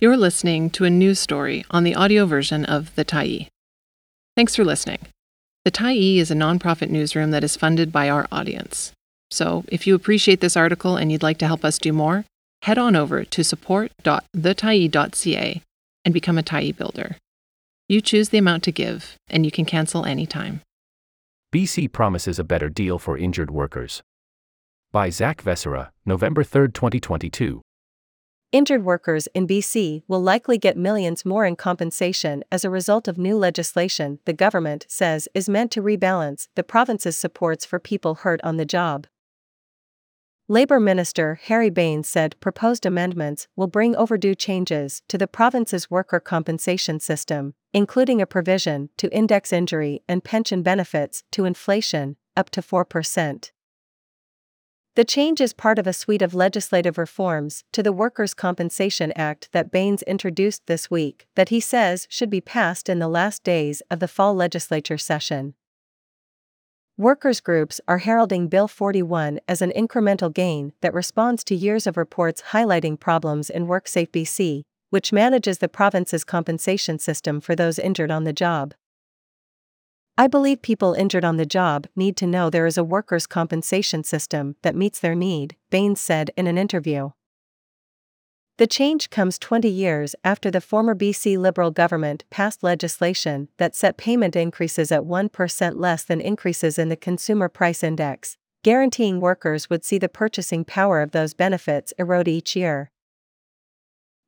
You're listening to a news story on the audio version of The Tyee. Thanks for listening. The Tyee is a nonprofit newsroom that is funded by our audience. So, if you appreciate this article and you'd like to help us do more, head on over to support.thetyee.ca and become a Tyee builder. You choose the amount to give, and you can cancel anytime. BC promises a better deal for injured workers. By Zak Vescera, November 3, 2022. Injured workers in BC will likely get millions more in compensation as a result of new legislation the government says is meant to rebalance the province's supports for people hurt on the job. Labour Minister Harry Bains said proposed amendments will bring overdue changes to the province's worker compensation system, including a provision to index injury and pension benefits to inflation, up to 4%. The change is part of a suite of legislative reforms to the Workers' Compensation Act that Bains introduced this week that he says should be passed in the last days of the fall legislature session. Workers' groups are heralding Bill 41 as an incremental gain that responds to years of reports highlighting problems in WorkSafe BC, which manages the province's compensation system for those injured on the job. I believe people injured on the job need to know there is a workers' compensation system that meets their need, Bains said in an interview. The change comes 20 years after the former BC Liberal government passed legislation that set payment increases at 1% less than increases in the Consumer Price Index, guaranteeing workers would see the purchasing power of those benefits erode each year.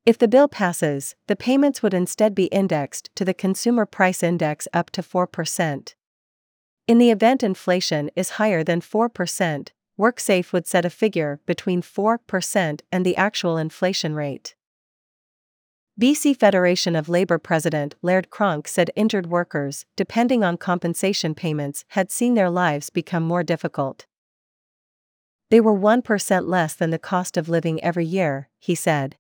If the bill passes, the payments would instead be indexed to the Consumer Price Index up to 4%. In the event inflation is higher than 4%, WorkSafe would set a figure between 4% and the actual inflation rate. BC Federation of Labour President Laird Cronk said injured workers, depending on compensation payments, had seen their lives become more difficult. They were 1% less than the cost of living every year, he said.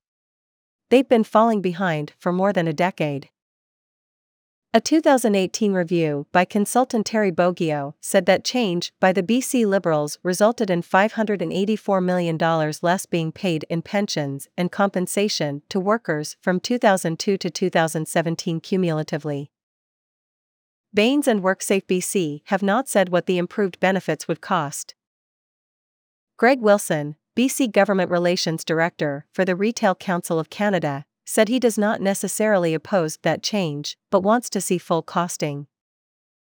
They've been falling behind for more than a decade. A 2018 review by consultant Terry Bogyo said that change by the BC Liberals resulted in $584 million less being paid in pensions and compensation to workers from 2002 to 2017 cumulatively. Bains and WorkSafe BC have not said what the improved benefits would cost. Greg Wilson, BC Government Relations Director for the Retail Council of Canada, said he does not necessarily oppose that change, but wants to see full costing.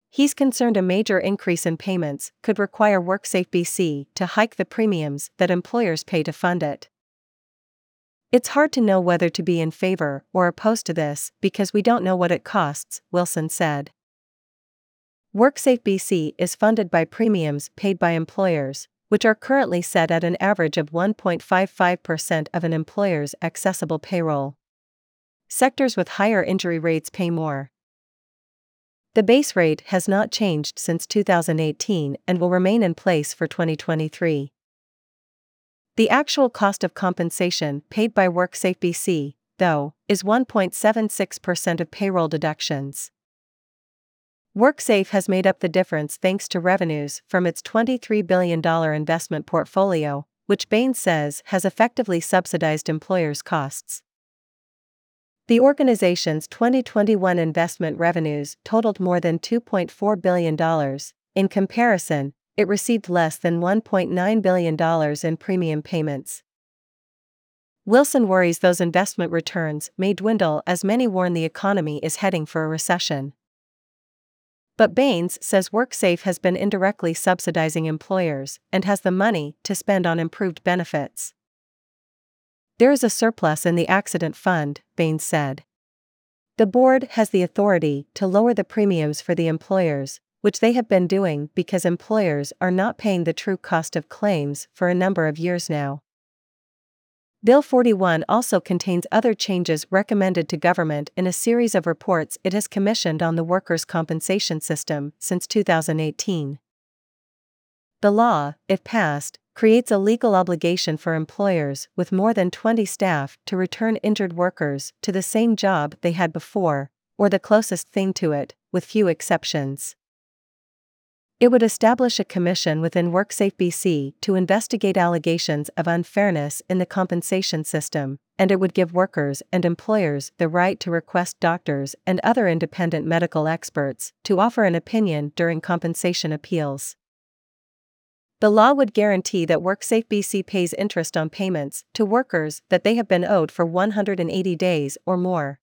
He's concerned a major increase in payments could require WorkSafe BC to hike the premiums that employers pay to fund it. It's hard to know whether to be in favor or opposed to this because we don't know what it costs, Wilson said. WorkSafe BC is funded by premiums paid by employers, which are currently set at an average of 1.55% of an employer's accessible payroll. Sectors with higher injury rates pay more. The base rate has not changed since 2018 and will remain in place for 2023. The actual cost of compensation paid by WorkSafe BC, though, is 1.76% of payroll deductions. WorkSafe has made up the difference thanks to revenues from its $23 billion investment portfolio, which Bains says has effectively subsidized employers' costs. The organization's 2021 investment revenues totaled more than $2.4 billion. In comparison, it received less than $1.9 billion in premium payments. Wilson worries those investment returns may dwindle as many warn the economy is heading for a recession. But Bains says WorkSafe has been indirectly subsidizing employers and has the money to spend on improved benefits. There is a surplus in the accident fund, Bains said. The board has the authority to lower the premiums for the employers, which they have been doing because employers are not paying the true cost of claims for a number of years now. Bill 41 also contains other changes recommended to government in a series of reports it has commissioned on the workers' compensation system since 2018. The law, if passed, creates a legal obligation for employers with more than 20 staff to return injured workers to the same job they had before, or the closest thing to it, with few exceptions. It would establish a commission within WorkSafe BC to investigate allegations of unfairness in the compensation system and it would give workers and employers the right to request doctors and other independent medical experts to offer an opinion during compensation appeals. The law would guarantee that WorkSafe BC pays interest on payments to workers that they have been owed for 180 days or more.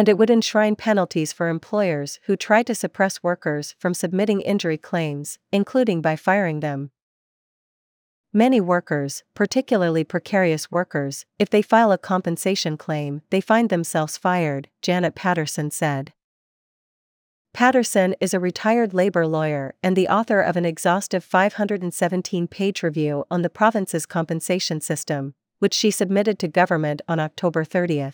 And it would enshrine penalties for employers who try to suppress workers from submitting injury claims, including by firing them. Many workers, particularly precarious workers, if they file a compensation claim, they find themselves fired, Janet Patterson said. Patterson is a retired labor lawyer and the author of an exhaustive 517 page review on the province's compensation system, which she submitted to government on October 30.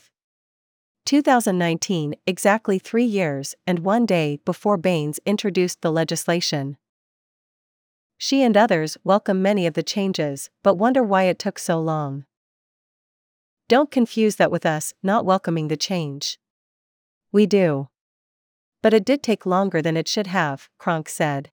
2019, exactly three years and one day before Bains introduced the legislation. She and others welcome many of the changes, but wonder why it took so long. Don't confuse that with us not welcoming the change. We do. But it did take longer than it should have, Cronk said.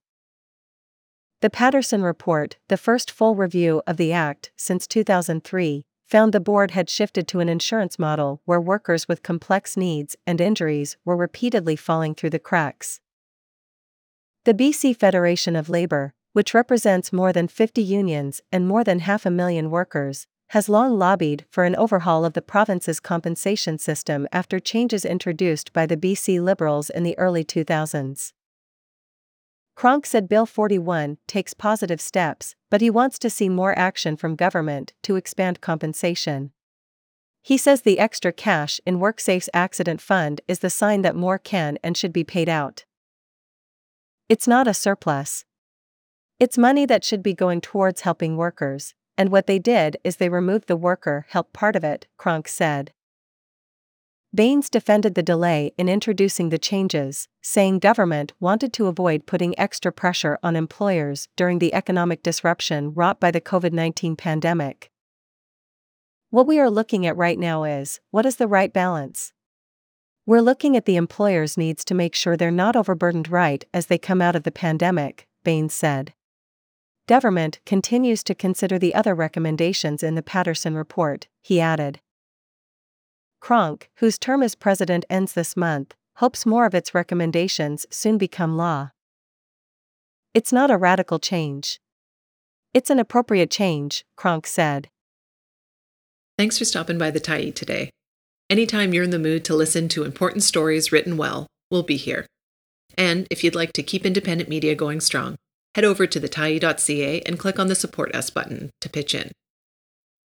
The Patterson Report, the first full review of the Act since 2003, found the board had shifted to an insurance model where workers with complex needs and injuries were repeatedly falling through the cracks. The BC Federation of Labour, which represents more than 50 unions and more than half a million workers, has long lobbied for an overhaul of the province's compensation system after changes introduced by the BC Liberals in the early 2000s. Cronk said Bill 41 takes positive steps, but he wants to see more action from government to expand compensation. He says the extra cash in WorkSafe's accident fund is the sign that more can and should be paid out. It's not a surplus, it's money that should be going towards helping workers, and what they did is they removed the worker help part of it, Cronk said. Bains defended the delay in introducing the changes, saying government wanted to avoid putting extra pressure on employers during the economic disruption wrought by the COVID 19 pandemic. What we are looking at right now is what is the right balance? We're looking at the employer's needs to make sure they're not overburdened right as they come out of the pandemic, Bains said. Government continues to consider the other recommendations in the Patterson report, he added. Cronk, whose term as president ends this month, hopes more of its recommendations soon become law. It's not a radical change. It's an appropriate change, Cronk said. Thanks for stopping by the Tyee today. Anytime you're in the mood to listen to important stories written well, we'll be here. And if you'd like to keep independent media going strong, head over to thetyee.ca and click on the Support Us button to pitch in.